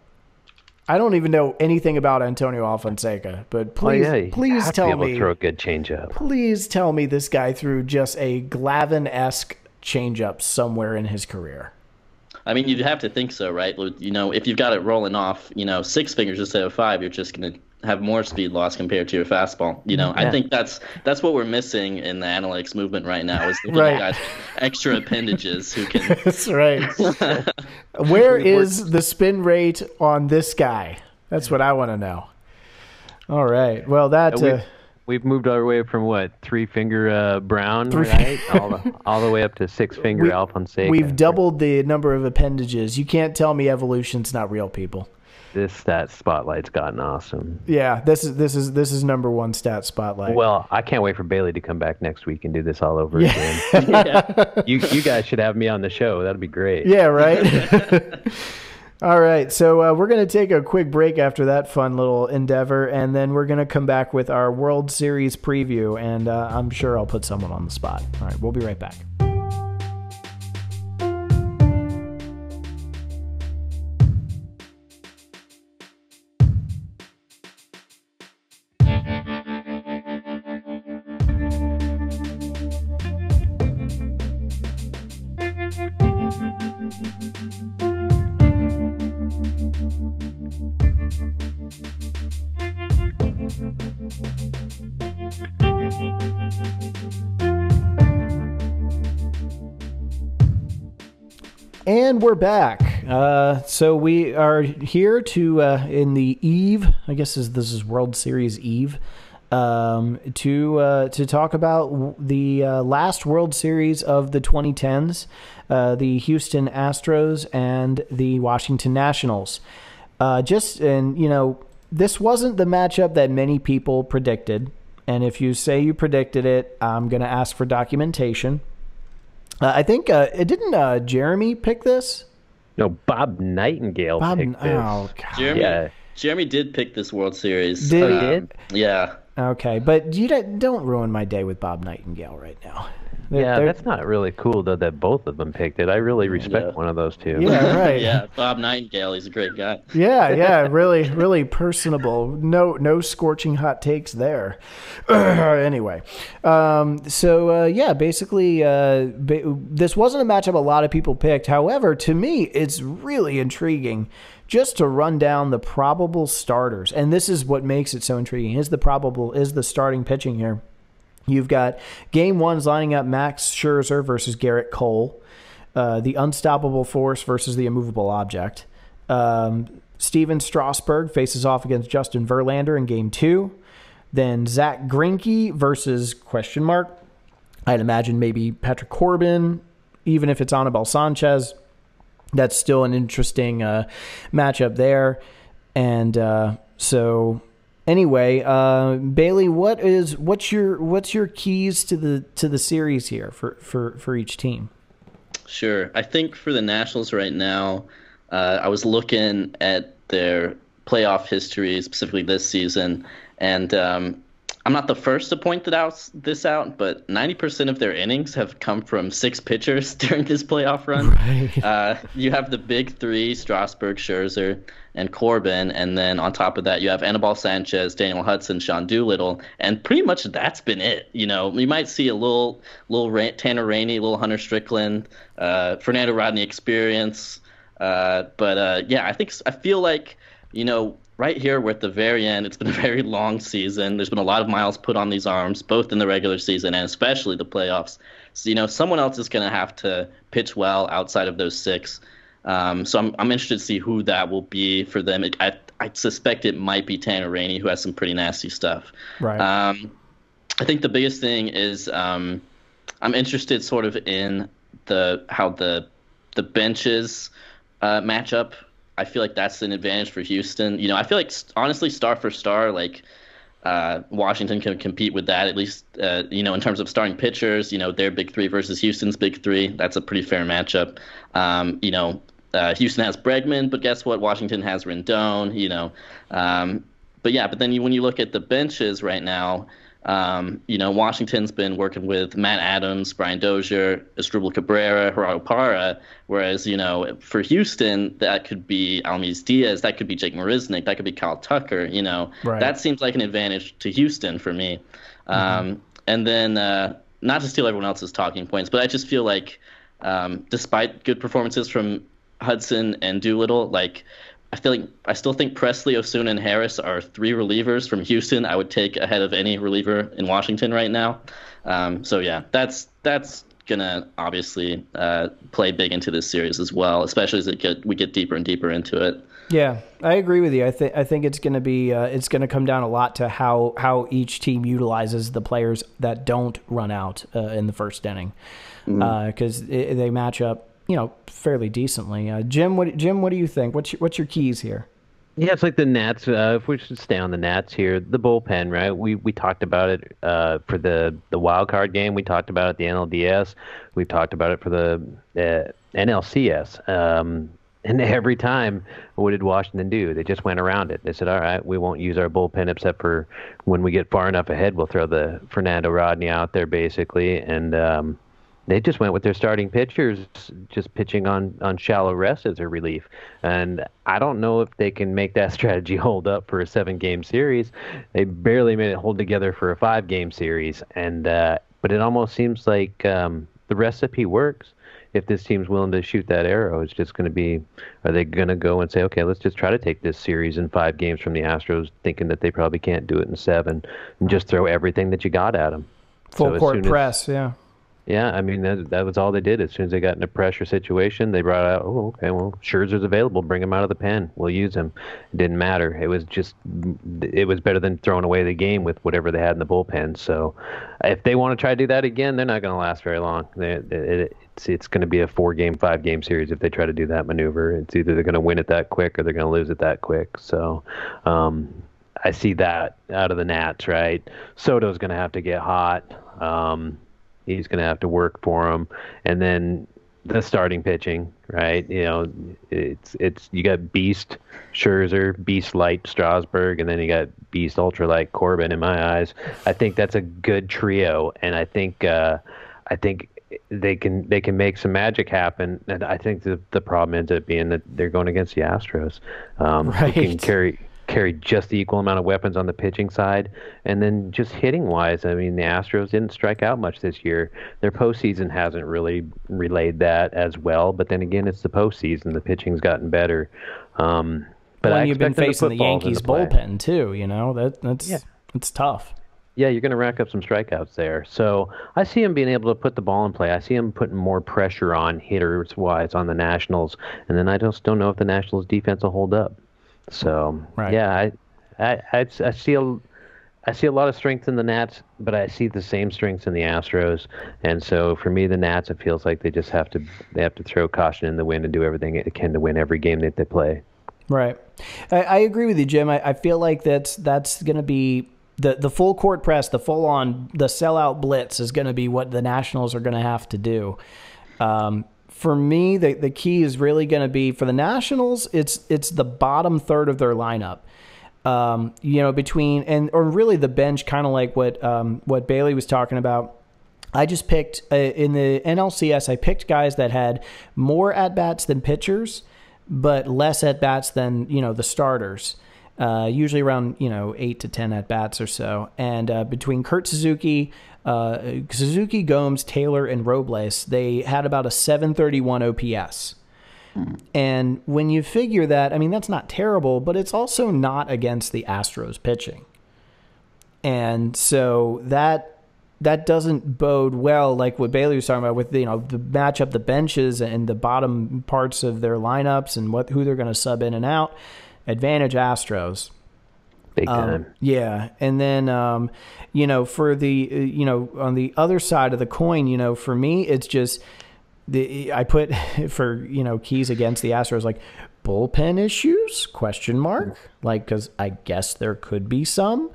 [SPEAKER 2] I don't even know anything about Antonio Alfonseca, but
[SPEAKER 3] Oh,
[SPEAKER 2] please,
[SPEAKER 3] yeah,
[SPEAKER 2] please tell me,
[SPEAKER 3] throw a good changeup.
[SPEAKER 2] please tell me this guy threw just a Glavine esque changeup somewhere in his career.
[SPEAKER 4] I mean, you'd have to think so, right? You know, if you've got it rolling off, you know, six fingers instead of five, you're just going to have more speed loss compared to your fastball. You know, I think that's that's what we're missing in the analytics movement right now is looking
[SPEAKER 2] Right.
[SPEAKER 4] guys extra appendages who can.
[SPEAKER 2] That's right. Where is the spin rate on this guy? That's what I want to know. All right. Well, that.
[SPEAKER 3] we,
[SPEAKER 2] Uh,
[SPEAKER 3] we've moved our way from what three finger uh, Brown, right? all, the, all the way up to six finger
[SPEAKER 2] We-
[SPEAKER 3] Alfonseca.
[SPEAKER 2] We've doubled the number of appendages. You can't tell me evolution's not real, people.
[SPEAKER 3] This stat spotlight's gotten awesome.
[SPEAKER 2] Yeah, this is this is this is number one stat spotlight.
[SPEAKER 3] Well, I can't wait for Bailey to come back next week and do this all over
[SPEAKER 2] Yeah.
[SPEAKER 3] again. You you guys should have me on the show. That'd be great.
[SPEAKER 2] yeah, right. All right, so uh, we're going to take a quick break after that fun little endeavor, and then we're going to come back with our World Series preview, and uh, I'm sure I'll put someone on the spot. All right, we'll be right back. And we're back. Uh, so we are here to uh, in the eve. I guess this, this is World Series Eve. Um, to uh, to talk about the uh, last World Series of the 2010s, uh, the Houston Astros and the Washington Nationals. Uh, just and you know this wasn't the matchup that many people predicted. And if you say you predicted it, I'm going to ask for documentation. Uh, I think uh, it didn't uh, Jeremy pick this.
[SPEAKER 3] No, Bob Nightingale
[SPEAKER 2] Bob,
[SPEAKER 3] picked this.
[SPEAKER 2] oh God.
[SPEAKER 4] Jeremy,
[SPEAKER 3] Yeah.
[SPEAKER 4] Jeremy did pick this World Series.
[SPEAKER 2] Did he?
[SPEAKER 4] Um,
[SPEAKER 3] did?
[SPEAKER 4] Yeah.
[SPEAKER 2] Okay, but you don't, don't ruin my day with Bob Nightingale right now. They're-
[SPEAKER 3] Yeah,
[SPEAKER 2] they're-
[SPEAKER 3] that's not really cool though that both of them picked it. I really respect
[SPEAKER 4] Yeah.
[SPEAKER 3] one of those two.
[SPEAKER 2] yeah, right.
[SPEAKER 4] Yeah, Bob Nightingale, he's a great guy.
[SPEAKER 2] Yeah, yeah, really, really personable. No, no scorching hot takes there. anyway, um, so uh, yeah, basically, uh, ba- this wasn't a matchup a lot of people picked. However, to me, it's really intriguing. Just to run down the probable starters, and this is what makes it so intriguing: is the probable is the starting pitching here. You've got game one's lining up Max Scherzer versus Gerrit Cole, uh, the unstoppable force versus the immovable object. Um, Stephen Strasburg faces off against Justin Verlander in game two. Then Zack Greinke versus question mark. I'd imagine maybe Patrick Corbin, even if it's Anibal Sanchez. That's still an interesting uh, matchup there. And uh, so anyway, uh, Bailey, what is what's your what's your keys to the to the series here for for for each team?
[SPEAKER 4] Sure. I think for the Nationals right now, uh, I was looking at their playoff history, specifically this season, and um, I'm not the first to point that out, this out, but 90% of their innings have come from six pitchers during this playoff run. Uh, you have the big three: Strasburg, Scherzer, and Corbin, and then on top of that, you have Anibal Sanchez, Daniel Hudson, Sean Doolittle, and pretty much that's been it. You know, you might see a little, little Ra- Tanner Rainey, little Hunter Strickland, uh, Fernando Rodney experience, uh, but uh, yeah, I think I feel like you know right here we're at the very end. It's been a very long season. There's been a lot of miles put on these arms, both in the regular season and especially the playoffs. So you know, someone else is going to have to pitch well outside of those six. Um, so I'm I'm interested to see who that will be for them. It, I I suspect it might be Tanner Rainey, who has some pretty nasty stuff.
[SPEAKER 2] Right.
[SPEAKER 4] Um, I think the biggest thing is um, I'm interested sort of in the how the the benches uh, matchup. I feel like that's an advantage for Houston. You know, I feel like honestly, star for star, like uh, Washington can compete with that at least. Uh, you know, in terms of starting pitchers, you know, their big three versus Houston's big three. That's a pretty fair matchup. Um, you know, uh, Houston has Bregman, but guess what? Washington has Rendon. You know, um, but yeah, but then you, when you look at the benches right now, um, you know, Washington's been working with Matt Adams, Brian Dozier, Asdrubal Cabrera, Gerardo Parra, whereas, you know, for Houston, that could be Aledmys Diaz, that could be Jake Marisnick, that could be Kyle Tucker, you know.
[SPEAKER 2] Right.
[SPEAKER 4] That seems like an advantage to Houston for me. Um, and then, uh, not to steal everyone else's talking points, but I just feel like, um, despite good performances from Hudson and Doolittle, like, I feel like I still think Pressly, Osuna, and Harris are three relievers from Houston. I would take ahead of any reliever in Washington right now. Um, so yeah, that's that's gonna obviously uh, play big into this series as well, especially as it get we get deeper and deeper into it.
[SPEAKER 2] Yeah, I agree with you. I think I think it's going to be uh, it's to come down a lot to how how each team utilizes the players that don't run out uh, in the first inning because they match up you know fairly decently. Uh, Jim, what Jim, what do you think? What's your, what's your keys here?
[SPEAKER 3] Yeah, it's like the Nats. Uh, if we should stay on the Nats here, the bullpen, right? We we talked about it uh, for the the wild card game. We talked about it the NLDS. We've talked about it for the uh, NLCS. Um, and every time, what did Washington do? They just went around it. They said, "All right, we won't use our bullpen except for when we get far enough ahead. We'll throw the Fernando Rodney out there, basically." And um, they just went with their starting pitchers, just pitching on, on shallow rest as a relief. And I don't know if they can make that strategy hold up for a seven game series. They barely made it hold together for a five game series. And uh, but it almost seems like um, the recipe works. If this team's willing to shoot that arrow, it's just going to be are they going to go and say, okay, let's just try to take this series in five games from the Astros, thinking that they probably can't do it in seven, and just throw everything that you got at them.
[SPEAKER 2] Full
[SPEAKER 3] So
[SPEAKER 2] court
[SPEAKER 3] soon as-
[SPEAKER 2] press, yeah.
[SPEAKER 3] Yeah, I mean that that was all they did. As soon as they got in a pressure situation, they brought out, oh, okay, well, Scherzer's available. Bring him out of the pen. We'll use him. It didn't matter. It was just, it was better than throwing away the game with whatever they had in the bullpen. So, if they want to try to do that again, they're not going to last very long. They, it, it's it's going to be a four game, five game series if they try to do that maneuver. It's either they're going to win it that quick or they're going to lose it that quick. So, um, I see that out of the Nats, right? Soto's going to have to get hot. Um, he's going to have to work for him, and then the starting pitching, right? You know, it's it's you got Beast Scherzer, Beast Light Strasburg, and then you got Beast Ultra Light Corbin. In my eyes, I think that's a good trio, and I think uh, I think they can they can make some magic happen. And I think the the problem ends up being that they're going against the Astros, um,
[SPEAKER 2] right.
[SPEAKER 3] who can carry carry just the equal amount of weapons on the pitching side, and then just hitting wise, I mean the Astros didn't strike out much this year. Their postseason hasn't really relayed that as well. But then again, it's the postseason. The pitching's gotten better. Um, but I
[SPEAKER 2] you've been
[SPEAKER 3] expect them to
[SPEAKER 2] facing the Yankees bullpen too, you know that that's
[SPEAKER 3] Yeah.
[SPEAKER 2] it's tough.
[SPEAKER 3] Yeah, you're going to rack up some strikeouts there. So I see him being able to put the ball in play. I see him putting more pressure on hitters wise on the Nationals, and then I just don't know if the Nationals defense will hold up. So
[SPEAKER 2] Right.
[SPEAKER 3] yeah, I, I, I, I see a, I see a lot of strength in the Nats, but I see the same strengths in the Astros. And so for me, the Nats, it feels like they just have to they have to throw caution in the wind and do everything it can to win every game that they play.
[SPEAKER 2] Right. I, I agree with you, Jim. I, I feel like that's that's going to be the the full court press, the full on the sellout blitz is going to be what the Nationals are going to have to do. Um, for me, the the key is really going to be for the Nationals. It's it's the bottom third of their lineup. Um, you know, between and or really the bench, kind of like what um, what Bailey was talking about. I just picked uh, in the NLCS. I picked guys that had more at bats than pitchers, but less at bats than you know the starters. Uh, usually around you know eight to ten at bats or so. And uh, between Kurt Suzuki, uh, Suzuki, Gomes, Taylor, and Robles, they had about a 731 OPS. And when you figure that, I mean that's not terrible, but it's also not against the Astros pitching. And so that that doesn't bode well, like what Bailey was talking about with you know the matchup, the benches and the bottom parts of their lineups and what who they're going to sub in and out. Advantage Astros.
[SPEAKER 3] Big
[SPEAKER 2] Um, yeah, and then um, you know for the uh, you know on the other side of the coin, you know for me it's just the I put for you know keys against the Astros like bullpen issues? Question mark. Like because I guess there could be some.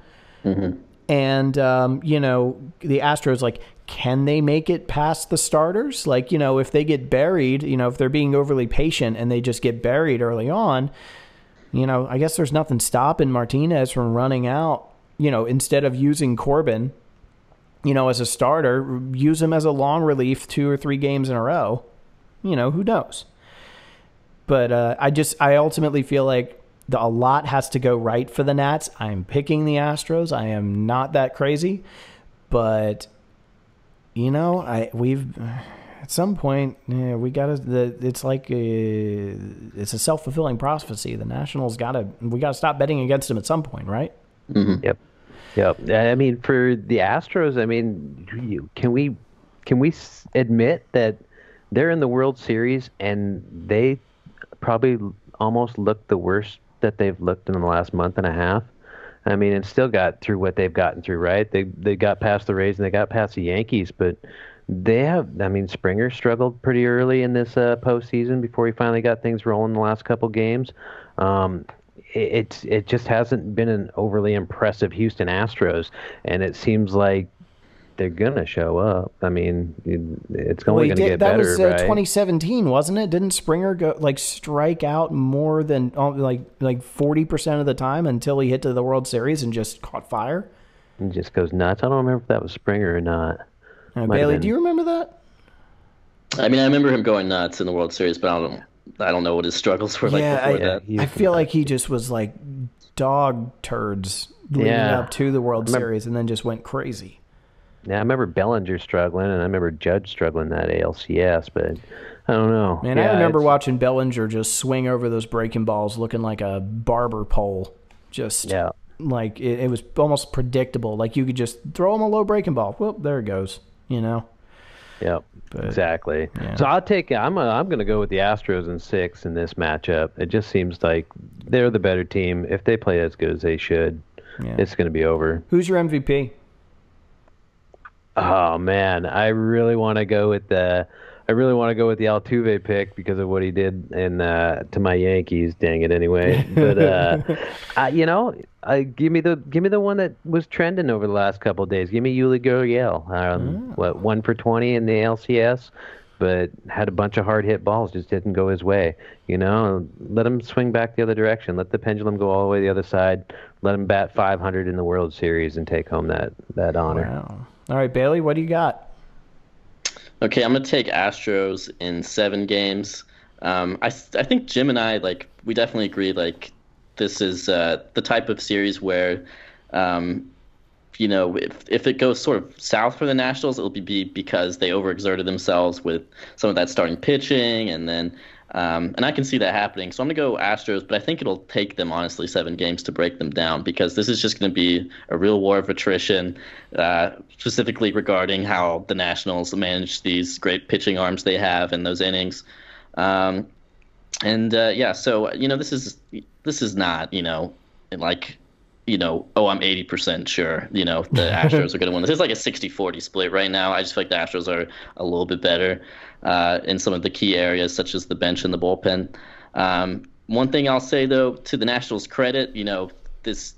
[SPEAKER 2] And um, you know the Astros like can they make it past the starters? Like you know if they get buried you know if they're being overly patient and they just get buried early on you know I guess there's nothing stopping Martinez from running out you know instead of using Corbin you know as a starter use him as a long relief two or three games in a row you know who knows but uh, I just I ultimately feel like the, a lot has to go right for the Nats. I'm picking the Astros. I am not that crazy, but you know, I we've at some point yeah, we got to. The it's like a, it's a self fulfilling prophecy. The Nationals got to we got to stop betting against them at some point, right? Mm-hmm.
[SPEAKER 3] Yep. Yep. I mean, for the Astros, I mean, you- can we can we admit that they're in the World Series and they probably almost look the worst that they've looked in the last month and a half? I mean, and still got through what they've gotten through, right? They they got past the Rays and they got past the Yankees, but they have. I mean, Springer struggled pretty early in this uh, postseason before he finally got things rolling the last couple games. Um, it, it's it just hasn't been an overly impressive Houston Astros, and it seems like they're gonna show up. I mean, it's only
[SPEAKER 2] he
[SPEAKER 3] gonna
[SPEAKER 2] did-
[SPEAKER 3] get
[SPEAKER 2] that
[SPEAKER 3] better,
[SPEAKER 2] was uh,
[SPEAKER 3] right?
[SPEAKER 2] 2017, wasn't it? Didn't Springer go like strike out more than uh, like like 40 percent of the time until he hit to the World Series and just caught fire?
[SPEAKER 3] It just goes nuts. I don't remember if that was Springer or not.
[SPEAKER 2] Uh, Bailey, do you remember that?
[SPEAKER 4] I mean, I remember him going nuts in the World Series, but I don't, I don't know what his struggles were like before
[SPEAKER 2] I,
[SPEAKER 4] that.
[SPEAKER 3] he
[SPEAKER 2] I feel like he just was like dog turds leading
[SPEAKER 3] Yeah.
[SPEAKER 2] up to the World
[SPEAKER 3] Remember-
[SPEAKER 2] Series and then just went crazy.
[SPEAKER 3] Yeah, I remember Bellinger struggling, and I remember Judge struggling that ALCS, but I don't know.
[SPEAKER 2] Man,
[SPEAKER 3] Yeah,
[SPEAKER 2] I remember
[SPEAKER 3] it's-
[SPEAKER 2] watching Bellinger just swing over those breaking balls looking like a barber pole. Just
[SPEAKER 3] Yeah.
[SPEAKER 2] like it, it was almost predictable. Like you could just throw him a low breaking ball. Well, there it goes. You know?
[SPEAKER 3] Yep. exactly.
[SPEAKER 2] yeah.
[SPEAKER 3] So I'll take. I'm. A, I'm going to go with the Astros in six in this matchup. It just seems like they're the better team. If they play as good as they should,
[SPEAKER 2] Yeah.
[SPEAKER 3] it's going to be over.
[SPEAKER 2] Who's your MVP?
[SPEAKER 3] Oh man, I really want to go with the I really want to go with the Altuve pick because of what he did in uh, to my Yankees. Dang it, anyway. But uh, I, you know, I, give me the give me the one that was trending over the last couple of days. Give me Yuli Gurriel. Um, What one for twenty in the LCS, but had a bunch of hard hit balls, just didn't go his way. You know, let him swing back the other direction. Let the pendulum go all the way the other side. Let him bat 500 in the World Series and take home that that honor.
[SPEAKER 2] Wow. All right, Bailey, what do you got?
[SPEAKER 4] Okay, I'm gonna take Astros in seven games. Um, I I think Jim and I like we definitely agree like this is uh, the type of series where, um, you know, if if it goes sort of south for the Nationals, it'll be because they overexerted themselves with some of that starting pitching, and then um, and I can see that happening. So I'm gonna go Astros, but I think it'll take them honestly seven games to break them down because this is just gonna be a real war of attrition, uh, specifically regarding how the Nationals manage these great pitching arms they have in those innings. Um, and uh, yeah, so you know this is this is not you know like you know oh I'm 80% sure you know the Astros are going to win this. It's like a 60-40 split right now. I just feel like the Astros are a little bit better uh, in some of the key areas such as the bench and the bullpen. Um, one thing I'll say though to the Nationals' credit, you know this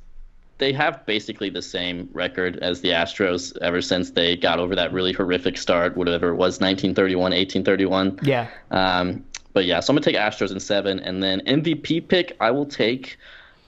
[SPEAKER 4] they have basically the same record as the Astros ever since they got over that really horrific start, whatever it was, 1931, 1831.
[SPEAKER 2] Yeah.
[SPEAKER 4] Um, but yeah, so I'm gonna take Astros in seven, and then MVP pick I will take.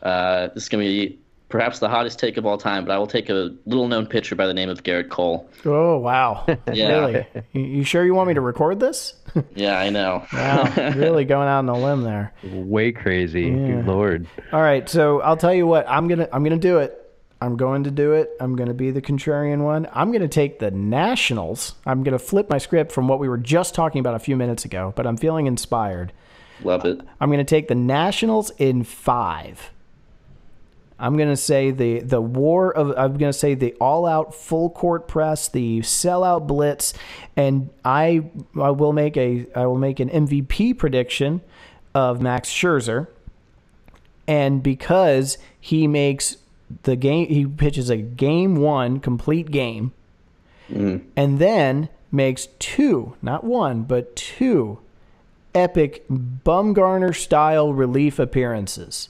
[SPEAKER 4] Uh, this is gonna be perhaps the hottest take of all time, but I will take a little-known pitcher by the name of Gerrit Cole.
[SPEAKER 2] Oh wow.
[SPEAKER 4] Yeah.
[SPEAKER 2] Really? You, you sure you want me to record this?
[SPEAKER 4] Yeah, I know.
[SPEAKER 2] Wow. really going out on a limb there.
[SPEAKER 3] Way crazy, Good lord.
[SPEAKER 2] All right, so I'll tell you what. I'm gonna I'm gonna do it. I'm going to do it. I'm going to be the contrarian one. I'm going to take the Nationals. I'm going to flip my script from what we were just talking about a few minutes ago, but I'm feeling inspired.
[SPEAKER 4] Love it.
[SPEAKER 2] I'm going to take the Nationals in five. I'm going to say the the war of I'm going to say the all out full court press, the sellout blitz, and I I will make a I will make an MVP prediction of Max Scherzer. And because he makes the game he pitches a game 1 complete game mm. and then makes two, not one, but two epic Bumgarner style relief appearances.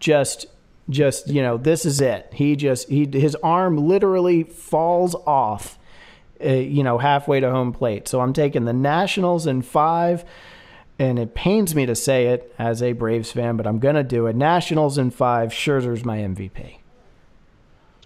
[SPEAKER 2] Just just, you know, this is it. He just he his arm literally falls off uh, you know, halfway to home plate. So I'm taking the Nationals in 5 and it pains me to say it as a Braves fan, but I'm to do it. Nationals in 5, Scherzer's my MVP.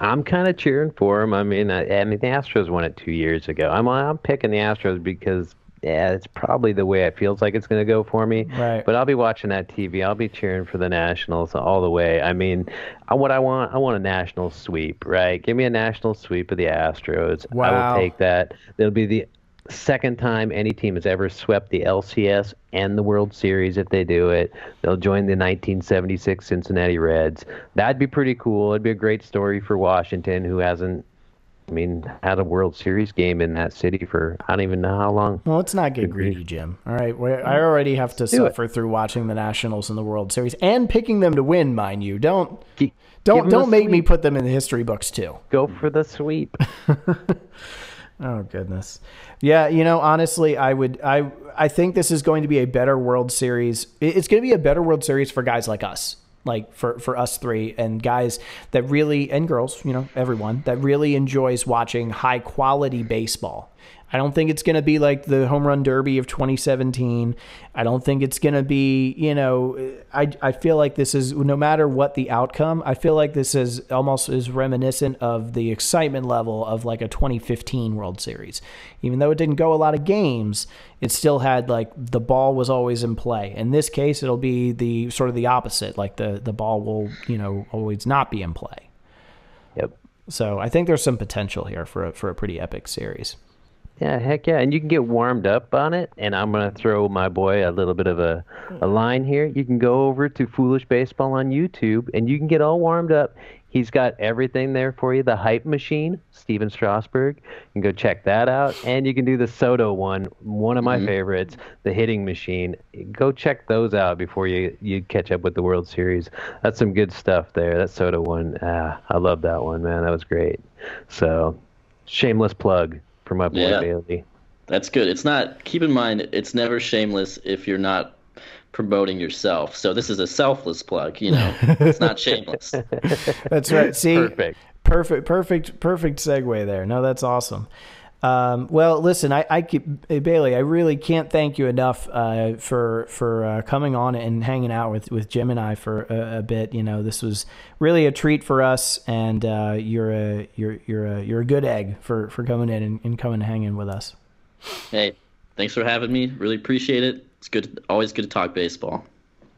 [SPEAKER 3] I'm kind of cheering for him. I mean, I, I mean, the Astros won it two years ago. I'm I'm picking the Astros because yeah, it's probably the way it feels like it's going to go for me.
[SPEAKER 2] Right.
[SPEAKER 3] But I'll be watching that TV. I'll be cheering for the Nationals all the way. I mean, what I want, I want a national sweep, right? Give me a national sweep of the Astros.
[SPEAKER 2] Wow.
[SPEAKER 3] I will take that. It'll be the second time any team has ever swept the LCS and the World Series if they do it. They'll join the 1976 Cincinnati Reds. That'd be pretty cool. It'd be a great story for Washington, who hasn't, I mean, had a World Series game in that city for I don't even know how long.
[SPEAKER 2] Well, let's not get greedy, Jim. All right, I mm. already have to suffer through watching the Nationals in the World Series and picking them to win, mind you. Don't don't don't make me put them in the history books too.
[SPEAKER 3] Go for the sweep.
[SPEAKER 2] Oh goodness. Yeah, you know, honestly, I would I I think this is going to be a better World Series. It's going to be a better World Series for guys like us. Like for for us three and guys that really and girls, you know, everyone that really enjoys watching high quality baseball. I don't think it's going to be like the home run derby of 2017. I don't think it's going to be, you know, I, I feel like this is, no matter what the outcome, I feel like this is almost is reminiscent of the excitement level of like a 2015 World Series. Even though it didn't go a lot of games, it still had like the ball was always in play. In this case, it'll be the sort of the opposite. Like the, the ball will, you know, always not be in play.
[SPEAKER 3] Yep.
[SPEAKER 2] So I think there's some potential here for a, for a pretty epic series.
[SPEAKER 3] Yeah, heck yeah. And you can get warmed up on it. And I'm going to throw my boy a little bit of a, a line here. You can go over to Foolish Baseball on YouTube and you can get all warmed up. He's got everything there for you. The Hype Machine, Stephen Strasburg. You can go check that out. And you can do the Soto one, one of my favorites, the Hitting Machine. Go check those out before you, you catch up with the World Series. That's some good stuff there. That Soto one, ah, I love that one, man. That was great. So, shameless plug for my boy
[SPEAKER 4] Yeah.
[SPEAKER 3] Bailey.
[SPEAKER 4] That's good. It's not. Keep in mind, it's never shameless if you're not promoting yourself. So this is a selfless plug. You know, it's not shameless.
[SPEAKER 2] That's right. See,
[SPEAKER 3] Perfect.
[SPEAKER 2] perfect, perfect, perfect segue there. No, that's awesome. Um, well, listen, I, I keep hey, Bailey. I really can't thank you enough uh, for for uh, coming on and hanging out with, with Jim and I for a, a bit. You know, this was really a treat for us, and uh, you're a you're you're a you're a good egg for, for coming in and, and coming and hanging with us.
[SPEAKER 4] hey, thanks for having me. Really appreciate it. It's good. Always good to talk baseball.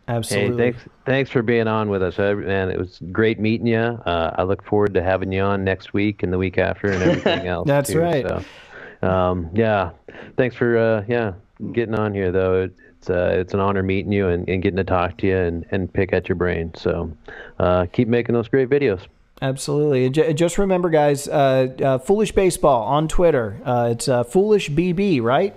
[SPEAKER 2] Absolutely.
[SPEAKER 3] Hey, thanks, thanks for being on with us, man. It was great meeting you. Uh, I look forward to having you on next week and the week after and everything else.
[SPEAKER 2] That's
[SPEAKER 3] too.
[SPEAKER 2] right.
[SPEAKER 3] So, um, yeah, thanks for uh, yeah getting on here though. It, it's uh, it's an honor meeting you and, and getting to talk to you and, and pick at your brain. So uh, keep making those great videos.
[SPEAKER 2] Absolutely. Just remember, guys, uh, uh, Foolish Baseball on Twitter. Uh, it's uh, Foolish BB, right?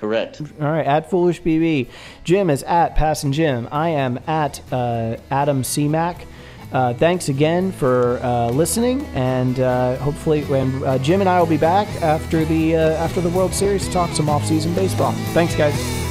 [SPEAKER 4] Correct.
[SPEAKER 2] All right, at Foolish BB. Jim is at Passin' Jim. I am at uh, Adam CMAC. Uh, thanks again for uh, listening, and uh, hopefully, when uh, Jim and I will be back after the uh, after the World Series to talk some off-season baseball. Thanks, guys.